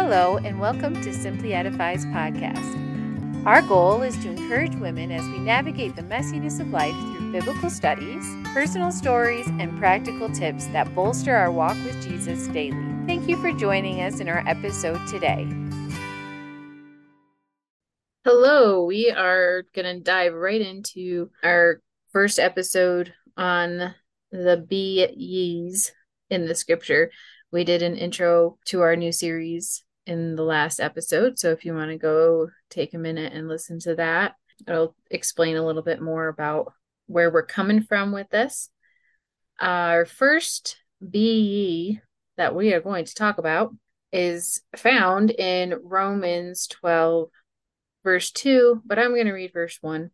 Hello, and welcome to Simply Edified podcast. Our goal is to encourage women as we navigate the messiness of life through biblical studies, personal stories, and practical tips that bolster our walk with Jesus daily. Thank you for joining us in our episode today. Hello, we are going to dive right into our first episode on the be in the scripture. We did an intro to our new series in the last episode. So if you want to go take a minute and listen to that, it'll explain a little bit more about where we're coming from with this. Our first BE that we are going to talk about is found in Romans 12, verse 2, but I'm going to read verse 1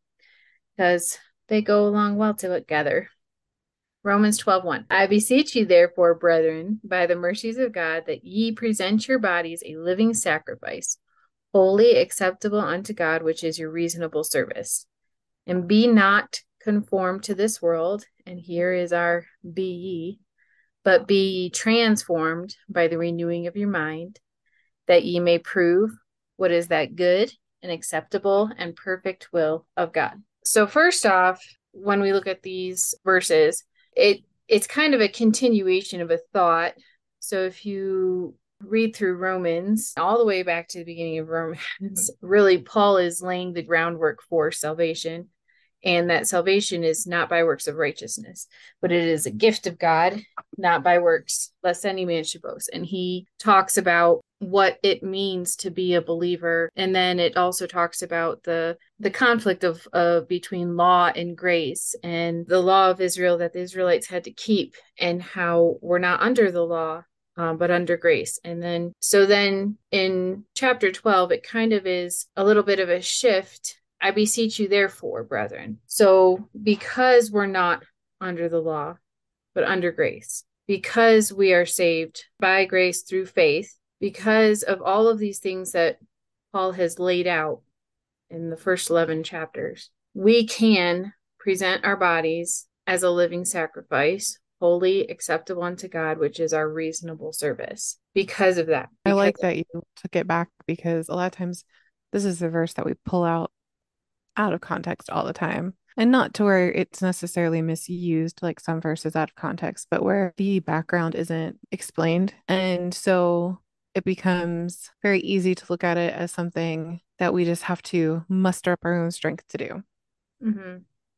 because they go along well together. Romans 12:1 I beseech you therefore brethren by the mercies of God that ye present your bodies a living sacrifice holy acceptable unto God which is your reasonable service and be not conformed to this world and here is our be ye but be ye transformed by the renewing of your mind that ye may prove what is that good and acceptable and perfect will of God. So first off when we look at these verses it it's kind of a continuation of a thought. So if you read through Romans all the way back to the beginning of Romans, really Paul is laying the groundwork for salvation and that salvation is not by works of righteousness, but it is a gift of God, not by works, lest any man should boast. And he talks about what it means to be a believer and then it also talks about the the conflict of of between law and grace and the law of Israel that the Israelites had to keep and how we're not under the law um, but under grace. And then, so then in chapter 12, it kind of is a little bit of a shift I beseech you, therefore, brethren. So, because we're not under the law, but under grace, because we are saved by grace through faith, because of all of these things that Paul has laid out in the first 11 chapters, we can present our bodies as a living sacrifice, holy, acceptable unto God, which is our reasonable service. Because of that. Because I like that you took it back because a lot of times this is the verse that we pull out out of context all the time. And not to where it's necessarily misused, like some verses out of context, but where the background isn't explained. And so it becomes very easy to look at it as something that we just have to muster up our own strength to do. Mm-hmm.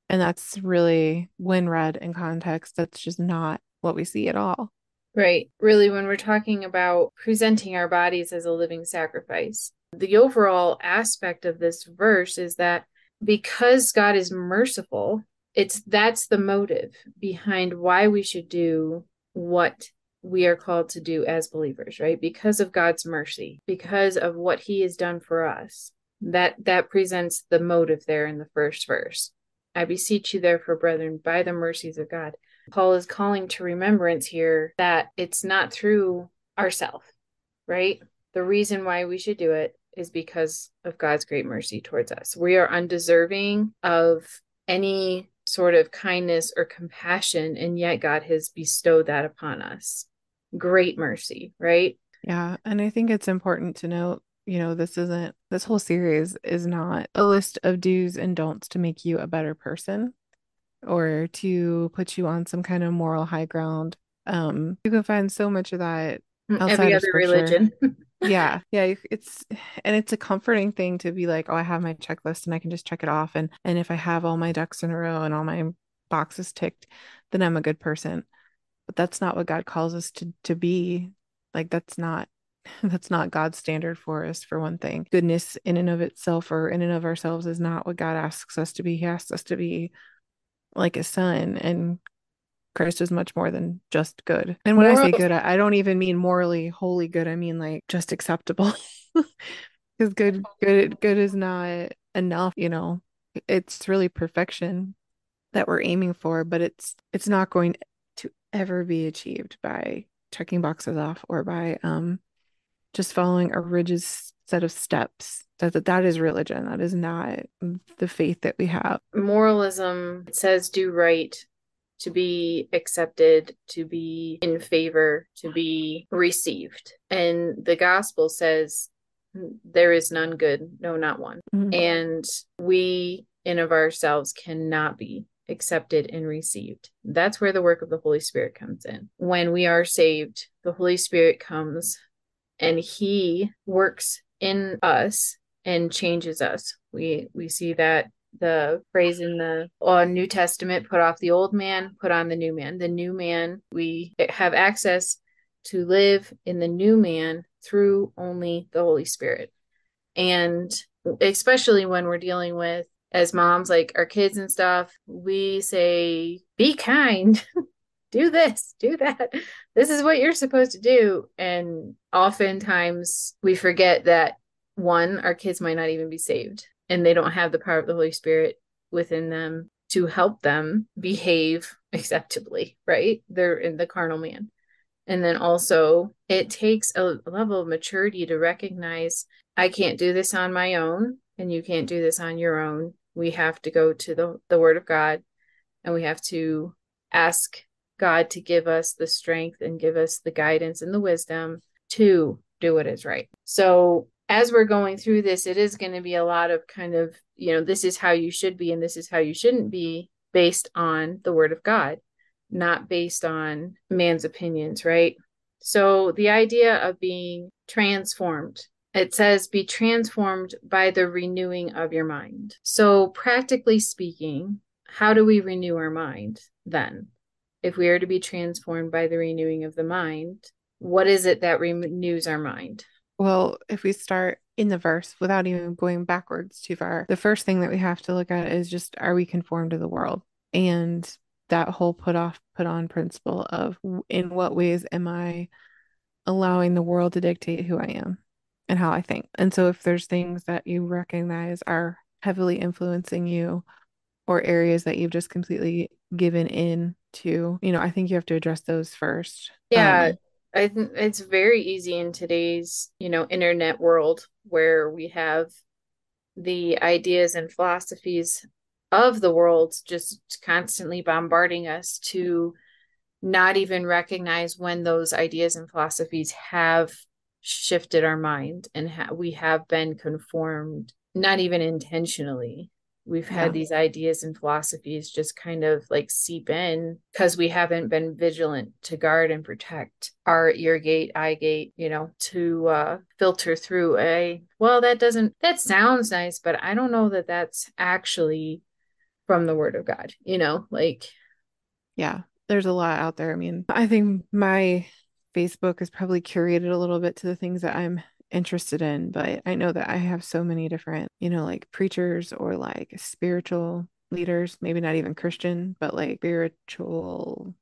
And that's really, when read in context, that's just not what we see at all. Right. Really, when we're talking about presenting our bodies as a living sacrifice, the overall aspect of this verse is that because God is merciful, it's that's the motive behind why we should do what we are called to do as believers, right? Because of God's mercy, because of what he has done for us. That that presents the motive there in the first verse. I beseech you therefore, brethren, by the mercies of God. Paul is calling to remembrance here that it's not through ourself, right? The reason why we should do it is because of God's great mercy towards us. We are undeserving of any sort of kindness or compassion, and yet God has bestowed that upon us. Great mercy, right? Yeah. And I think it's important to note, you know, this isn't, this whole series is not a list of do's and don'ts to make you a better person or to put you on some kind of moral high ground. Um, you can find so much of that mm, outside every other religion. yeah yeah it's and it's a comforting thing to be like oh i have my checklist and i can just check it off and and if i have all my ducks in a row and all my boxes ticked then i'm a good person but that's not what god calls us to to be like that's not that's not god's standard for us for one thing goodness in and of itself or in and of ourselves is not what god asks us to be he asks us to be like a son and Christ is much more than just good. And when Moral- I say good, I, I don't even mean morally holy good. I mean like just acceptable. Because good, good, good is not enough. You know, it's really perfection that we're aiming for, but it's it's not going ever be achieved by checking boxes off or by um just following a rigid set of steps that, that that is religion that is not the faith that we have moralism says do right to be accepted, to be in favor, to be received. And the gospel says, there is none good, no, not one. Mm-hmm. And we in of ourselves cannot be accepted and received. That's where the work of the Holy Spirit comes in. When we are saved, the Holy Spirit comes and he works in us and changes us. We we see that the phrase in the uh, New Testament put off the old man, put on the new man. The new man, we have access to live in the new man through only the Holy Spirit. And especially when we're dealing with as moms like our kids and stuff, we say be kind. do this, do that. This is what you're supposed to do. And oftentimes we forget that one, our kids might not even be saved and they don't have the power of the Holy Spirit within them to help them behave acceptably, right? They're in the carnal man. And then also, it takes a level of maturity to recognize I can't do this on my own, and you can't do this on your own. We have to go to the, the Word of God and we have to ask God to give us the strength and give us the guidance and the wisdom to do what is right. So, as we're going through this, it is going to be a lot of kind of, you know, this is how you should be and this is how you shouldn't be based on the word of God, not based on man's opinions, right? So the idea of being transformed, it says be transformed by the renewing of your mind. So, practically speaking, how do we renew our mind then? If we are to be transformed by the renewing of the mind, what is it that renews our mind? Well, if we start in the verse without even going backwards too far, the first thing that we have to look at is just are we conformed to the world? And that whole put off, put on principle of in what ways am I allowing the world to dictate who I am and how I think? And so if there's things that you recognize are heavily influencing you or areas that you've just completely given in to, you know, I think you have to address those first. Yeah. Um, I think it's very easy in today's, you know, internet world where we have the ideas and philosophies of the world just constantly bombarding us to not even recognize when those ideas and philosophies have shifted our mind and ha- we have been conformed not even intentionally we've had yeah. these ideas and philosophies just kind of like seep in because we haven't been vigilant to guard and protect our ear gate eye gate you know to uh filter through a well that doesn't that sounds nice but i don't know that that's actually from the word of god you know like yeah there's a lot out there i mean i think my facebook is probably curated a little bit to the things that i'm interested in, but I know that I have so many different, you know, like preachers or like spiritual leaders, maybe not even Christian, but like spiritual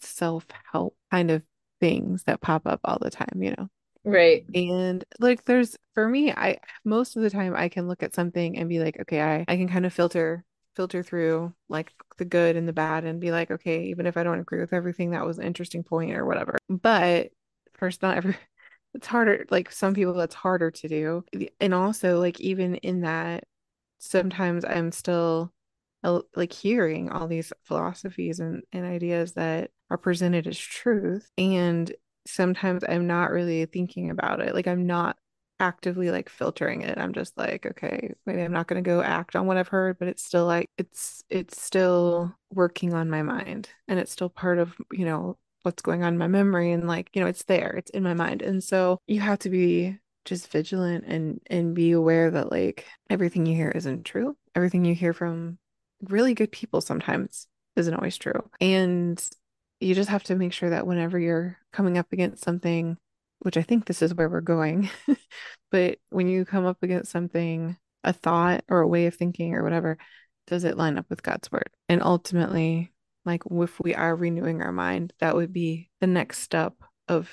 self help kind of things that pop up all the time, you know. Right. And like there's for me, I most of the time I can look at something and be like, okay, I I can kind of filter filter through like the good and the bad and be like, okay, even if I don't agree with everything, that was an interesting point or whatever. But first, not every it's harder like some people that's harder to do and also like even in that sometimes i'm still uh, like hearing all these philosophies and, and ideas that are presented as truth and sometimes i'm not really thinking about it like i'm not actively like filtering it. I'm just like okay maybe i'm not going to go act on what i've heard but it's still like it's it's still working on my mind and it's still part of you know what's going on in my memory and like you know it's there it's in my mind. And so you have to be just vigilant and and be aware that like everything you hear isn't true. Everything you hear from really good people sometimes isn't always true. And you just have to make sure that whenever you're coming up against something which i think this is where we're going but when you come up against something a thought or a way of thinking or whatever does it line up with god's word? And ultimately like if we are renewing our mind that would be the next step of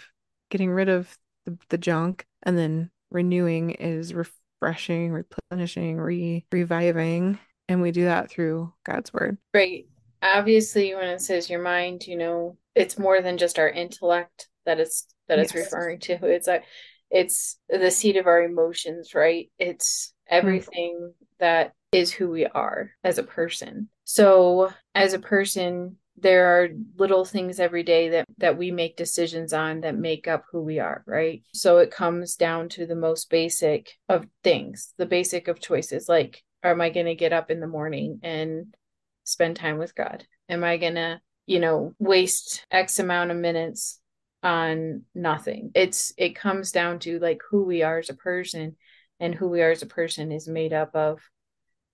getting rid of the, the junk and then renewing is refreshing replenishing re reviving. And we do that through god's word. Right. Obviously when it says your mind you know it's more than just our intellect that it's that it's referring to. It's a it's the seat of our emotions right? It's everything mm-hmm. that is who we are as a person. So as a person there are little things every day that that we make decisions on that make up who we are right? So it comes down to the most basic of things the basic of choices. Like am i going to get up in the morning and spend time with god? Am i going to you know waste x amount of minutes on nothing. It's it comes down to like who we are as a person and who we are as a person is made up of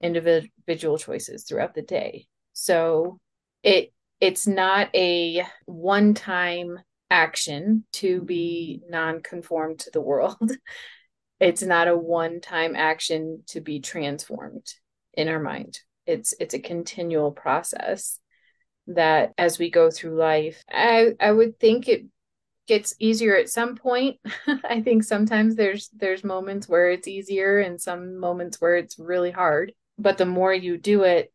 individual choices throughout the day. So it it's not a one time action to be non-conformed to the world. It's not a one time action to be transformed in our mind. It's it's a continual process that as we go through life i i would think it gets easier at some point. I think sometimes there's there's moments where it's easier and some moments where it's really hard. But the more you do it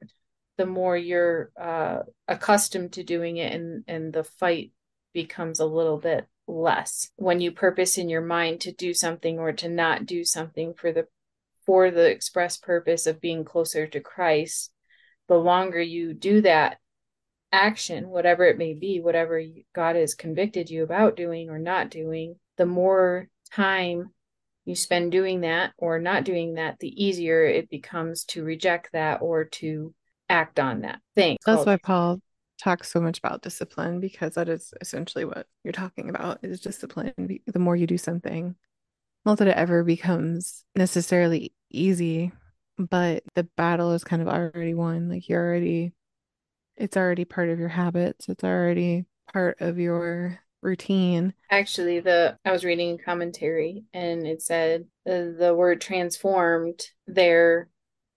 the more you're uh, accustomed to doing it and and the fight becomes a little bit less. When you purpose in your mind to do something or to not do something for the for the express purpose of being closer to Christ the longer you do that action whatever it may be whatever God has convicted you about doing or not doing the more time you spend doing that or not doing that the easier it becomes to reject that or to act on that thing. That's why Paul talks so much about discipline because that is essentially what you're talking about is discipline. The more you do something, not that it ever becomes necessarily easy, but the battle is kind of already won. Like you're already, it's already part of your habits. It's already part of your routine. Actually, the I was reading a commentary and it said the, the word transformed there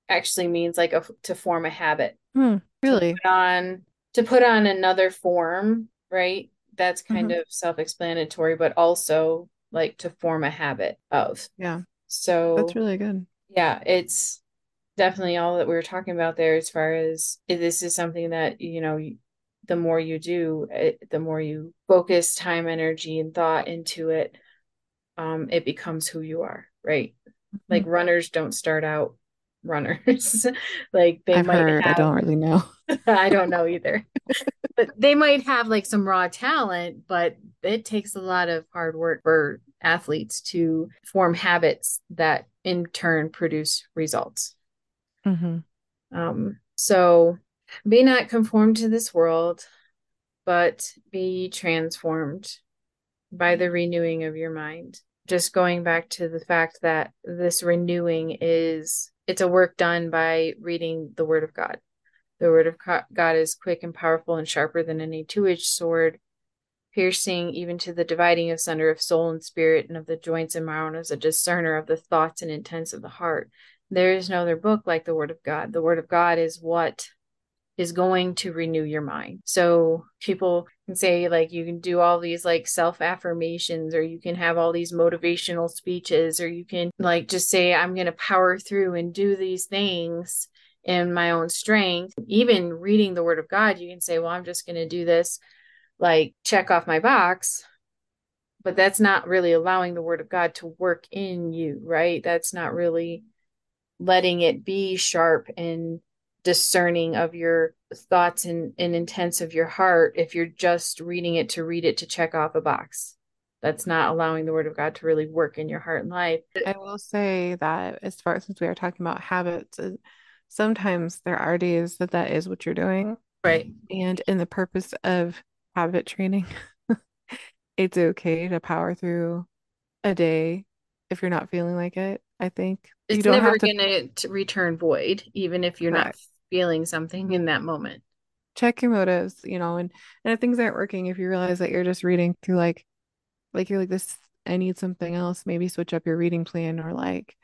actually means like a, to form a habit. Hmm, really? To put on to put on another form, right? That's kind mm-hmm. of self-explanatory, but also like to form a habit of. Yeah. So that's really good. Yeah, it's definitely all that we were talking about there as far as this is something that, you know, the more you do, it, the more you focus time, energy, and thought into it, um, it becomes who you are, right? Mm-hmm. Like runners don't start out runners. like they I've might heard, have, I don't really know. I don't know either. but they might have like some raw talent, but it takes a lot of hard work for athletes to form habits that in turn produce results. Mm-hmm. Um, so be not conformed to this world, but be transformed by the renewing of your mind. Just going back to the fact that this renewing is it's a work done by reading the word of God. The word of God is quick and powerful and sharper than any two-edged sword, piercing even to the dividing asunder of soul and spirit and of the joints and marrow, as a discerner of the thoughts and intents of the heart. There is no other book like the word of God. The word of God is what is going to renew your mind. So people can say like you can do all these like self affirmations or you can have all these motivational speeches or you can like just say I'm going to power through and do these things in my own strength. Even reading the word of God, you can say, well, I'm just going to do this like check off my box. But that's not really allowing the word of God to work in you, right? That's not really letting it be sharp and discerning of your thoughts and, and intents of your heart if you're just reading it to read it to check off a box. That's not allowing the word of God to really work in your heart and life. I will say that as far as since we are talking about habits, uh, sometimes there are days that that is what you're doing. Right. And in the purpose of habit training, it's okay to power through a day if you're not feeling like it. I think it's you don't never to... going to return void, even if you're right. not feeling something in that moment. Check your motives, you know, and and if things aren't working, if you realize that you're just reading through like, like you're like this, I need something else. Maybe switch up your reading plan, or like,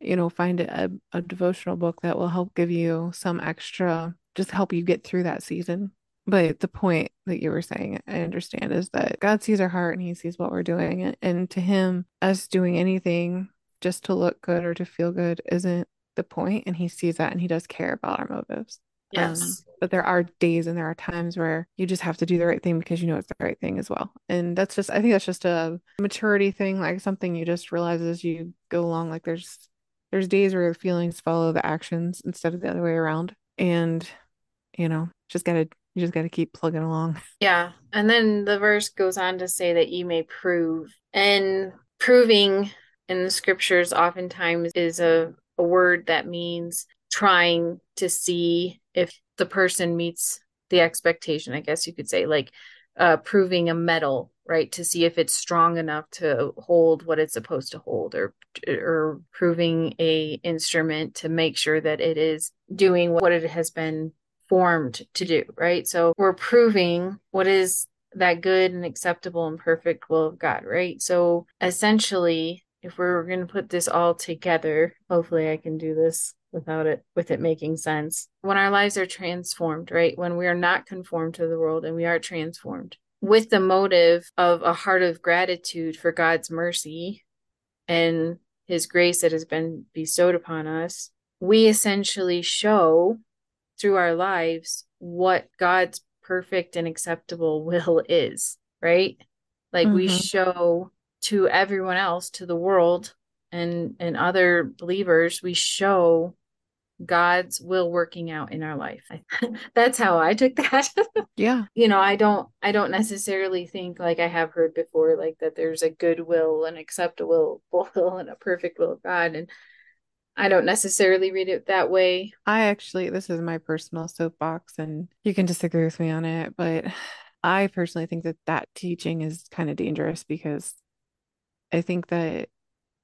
you know, find a a devotional book that will help give you some extra, just help you get through that season. But the point that you were saying, I understand, is that God sees our heart and He sees what we're doing, and to Him, us doing anything just to look good or to feel good isn't the point and he sees that and he does care about our motives yes um, but there are days and there are times where you just have to do the right thing because you know it's the right thing as well and that's just i think that's just a maturity thing like something you just realize as you go along like there's there's days where your feelings follow the actions instead of the other way around and you know just gotta You just got to keep plugging along. Yeah. And then the verse goes on to say that you may prove. And proving in the scriptures oftentimes is a, a word that means trying to see if the person meets the expectation, I guess you could say, like uh, proving a metal, right, to see if it's strong enough to hold what it's supposed to hold, or or proving a instrument to make sure that it is doing what it has been formed to do, right? So we're proving what is that good and acceptable and perfect will of God, right? So essentially, if we're going to put this all together, hopefully I can do this without it with it making sense. When our lives are transformed, right? When we are not conformed to the world and we are transformed with the motive of a heart of gratitude for God's mercy and his grace that has been bestowed upon us, we essentially show through our lives what God's perfect and acceptable will is, right? Like mm-hmm. we show to everyone else, to the world and and other believers, we show God's will working out in our life. That's how I took that. yeah. You know, I don't I don't necessarily think like I have heard before like that there's a good will, an acceptable will and a perfect will of God and I don't necessarily read it that way. I actually this is my personal soapbox and you can disagree with me on it, but I personally think that that teaching is kind of dangerous because I think that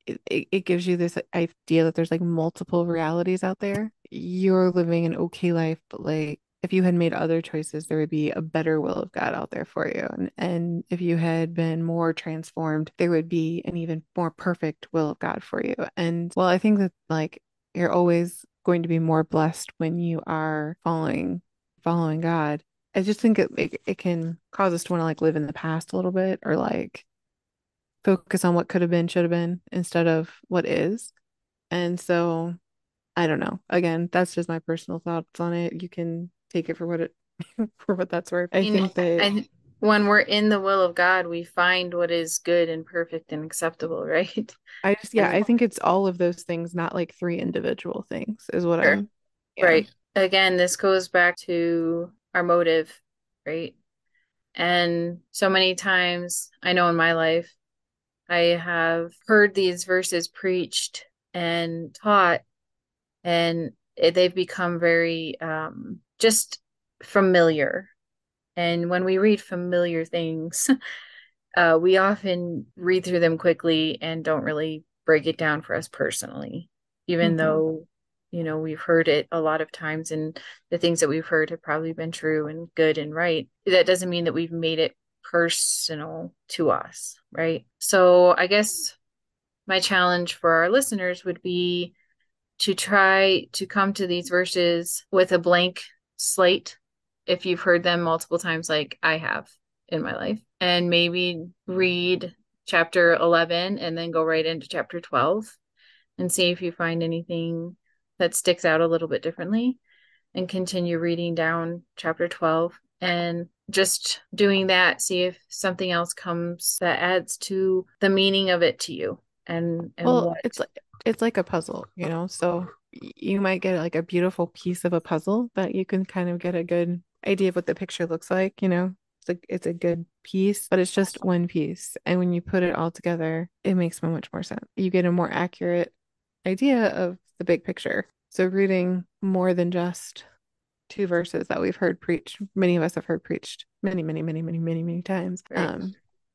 it, it gives you this idea that there's like multiple realities out there. You're living an okay life, but like if you had made other choices, there would be a better will of God out there for you. And, and if you had been more transformed, there would be an even more perfect will of God for you. And well, I think that like you're always going to be more blessed when you are following following God. I just think it, it, it can cause us to want to like live in the past a little bit or like focus on what could have been, should have been instead of what is. And so I don't know. Again, that's just my personal thoughts on it. You can take it for what it for what that's worth. I, I think that I, when we're in the will of God, we find what is good and perfect and acceptable, right? I just yeah, I think it's all of those things, not like three individual things, is what sure. I'm yeah. right. Again, this goes back to our motive, right? And so many times I know in my life I have heard these verses preached and taught, and they've become very um, just familiar. And when we read familiar things, uh, we often read through them quickly and don't really break it down for us personally, even mm-hmm. though you know we've heard it a lot of times and the things that we've heard have probably been true and good and right that doesn't mean that we've made it personal to us, right? So I guess my challenge for our listeners would be to try to come to these verses with a blank slate if you've heard them multiple times like I have in my life and maybe read chapter 11 and then go right into chapter 12 and see if you find anything that sticks out a little bit differently and continue reading down chapter 12 and just doing that see if something else comes that adds to the meaning of it to you and, and well what... it's like it's like a puzzle you know? So you might get like a beautiful piece of a puzzle that you can kind of get a good idea of what the picture looks like you know? It's a, it's a good piece but it's just one piece and when you put it all together it makes so much more sense. You get a more accurate idea of the big picture. So reading more than just two verses that we've heard preached. Many of us have heard preached many, many, many, many, many, many times. Right. Um,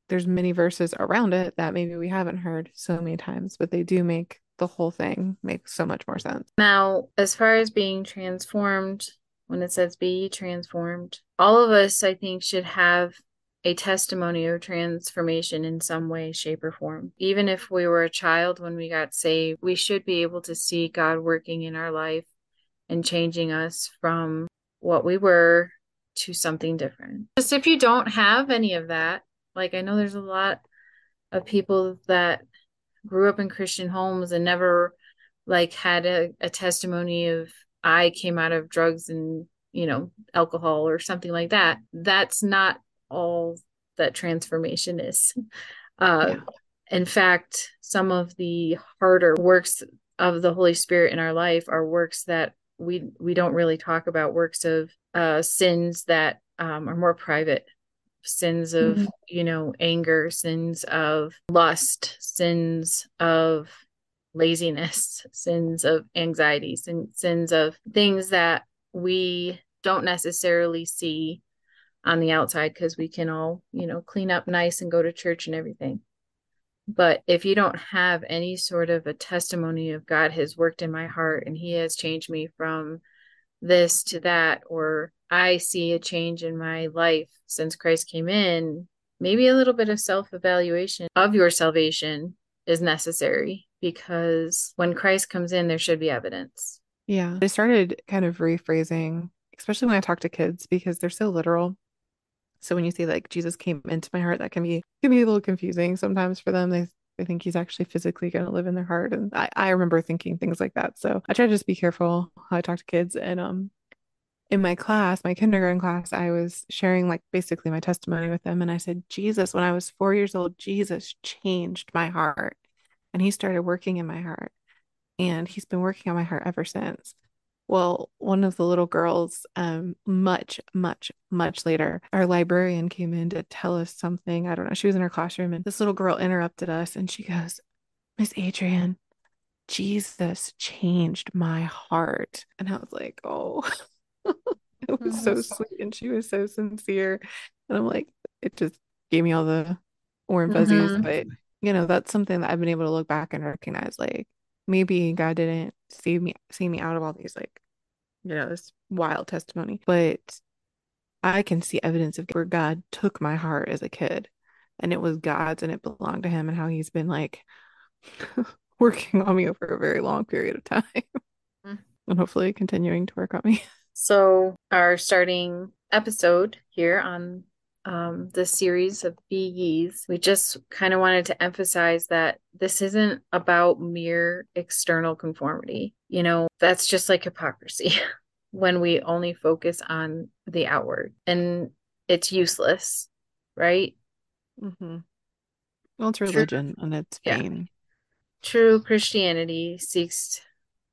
there's many verses around it that maybe we haven't heard so many times, but they do make the whole thing make so much more sense. Now, as far as being transformed, when it says be transformed, all of us, I think, should have a testimony of transformation in some way, shape, or form. Even if we were a child when we got saved, we should be able to see God working in our life and changing us from what we were to something different. Just if you don't have any of that, like I know there's a lot of people that grew up in Christian homes and never like had a, a testimony of I came out of drugs and you know alcohol or something like that. That's not all that transformation is. Uh, yeah. In fact, some of the harder works of the Holy Spirit in our life are works that we we don't really talk about works of uh, sins that um, are more private sins of mm-hmm. you know anger sins of lust sins of laziness sins of anxiety sin, sins of things that we don't necessarily see on the outside because we can all you know clean up nice and go to church and everything but if you don't have any sort of a testimony of God has worked in my heart and he has changed me from this to that, or I see a change in my life since Christ came in, maybe a little bit of self evaluation of your salvation is necessary because when Christ comes in, there should be evidence. Yeah. I started kind of rephrasing, especially when I talk to kids because they're so literal. So when you say like Jesus came into my heart, that can be can be a little confusing sometimes for them. They they think he's actually physically going to live in their heart, and I I remember thinking things like that. So I try to just be careful how I talk to kids. And um, in my class, my kindergarten class, I was sharing like basically my testimony with them, and I said Jesus, when I was four years old, Jesus changed my heart, and he started working in my heart, and he's been working on my heart ever since. Well, one of the little girls, um, much, much, much later, our librarian came in to tell us something. I don't know. She was in her classroom and this little girl interrupted us and she goes, Miss Adrian, Jesus changed my heart. And I was like, oh, it was so sweet. And she was so sincere. And I'm like, it just gave me all the warm fuzzies. Mm-hmm. But, you know, that's something that I've been able to look back and recognize like, maybe God didn't see me see me out of all these like you know this wild testimony but I can see evidence of where God took my heart as a kid and it was God's and it belonged to him and how he's been like working on me over a very long period of time mm. and hopefully continuing to work on me. So our starting episode here on um, the series of Be Ye's, we just kind of wanted to emphasize that this isn't about mere external conformity. You know, that's just like hypocrisy when we only focus on the outward and it's useless, right? Mm-hmm. Well, it's religion True. and it's vain. Yeah. True Christianity seeks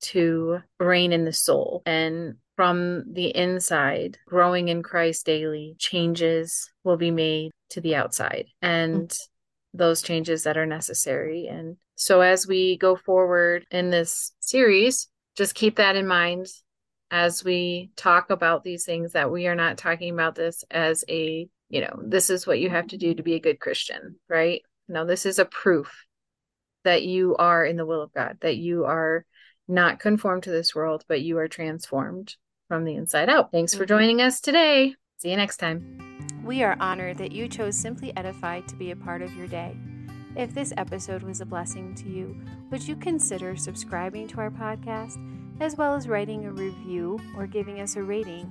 to reign in the soul and from the inside, growing in Christ daily, changes will be made to the outside and mm-hmm. those changes that are necessary. And so, as we go forward in this series, just keep that in mind as we talk about these things that we are not talking about this as a, you know, this is what you have to do to be a good Christian, right? No, this is a proof that you are in the will of God, that you are not conformed to this world, but you are transformed from the inside out. Thanks for mm-hmm. joining us today. See you next time. We are honored that you chose Simply Edified to be a part of your day. If this episode was a blessing to you, would you consider subscribing to our podcast, as well as writing a review or giving us a rating?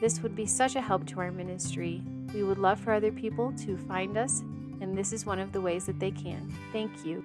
This would be such a help to our ministry. We would love for other people to find us, and this is one of the ways that they can. Thank you.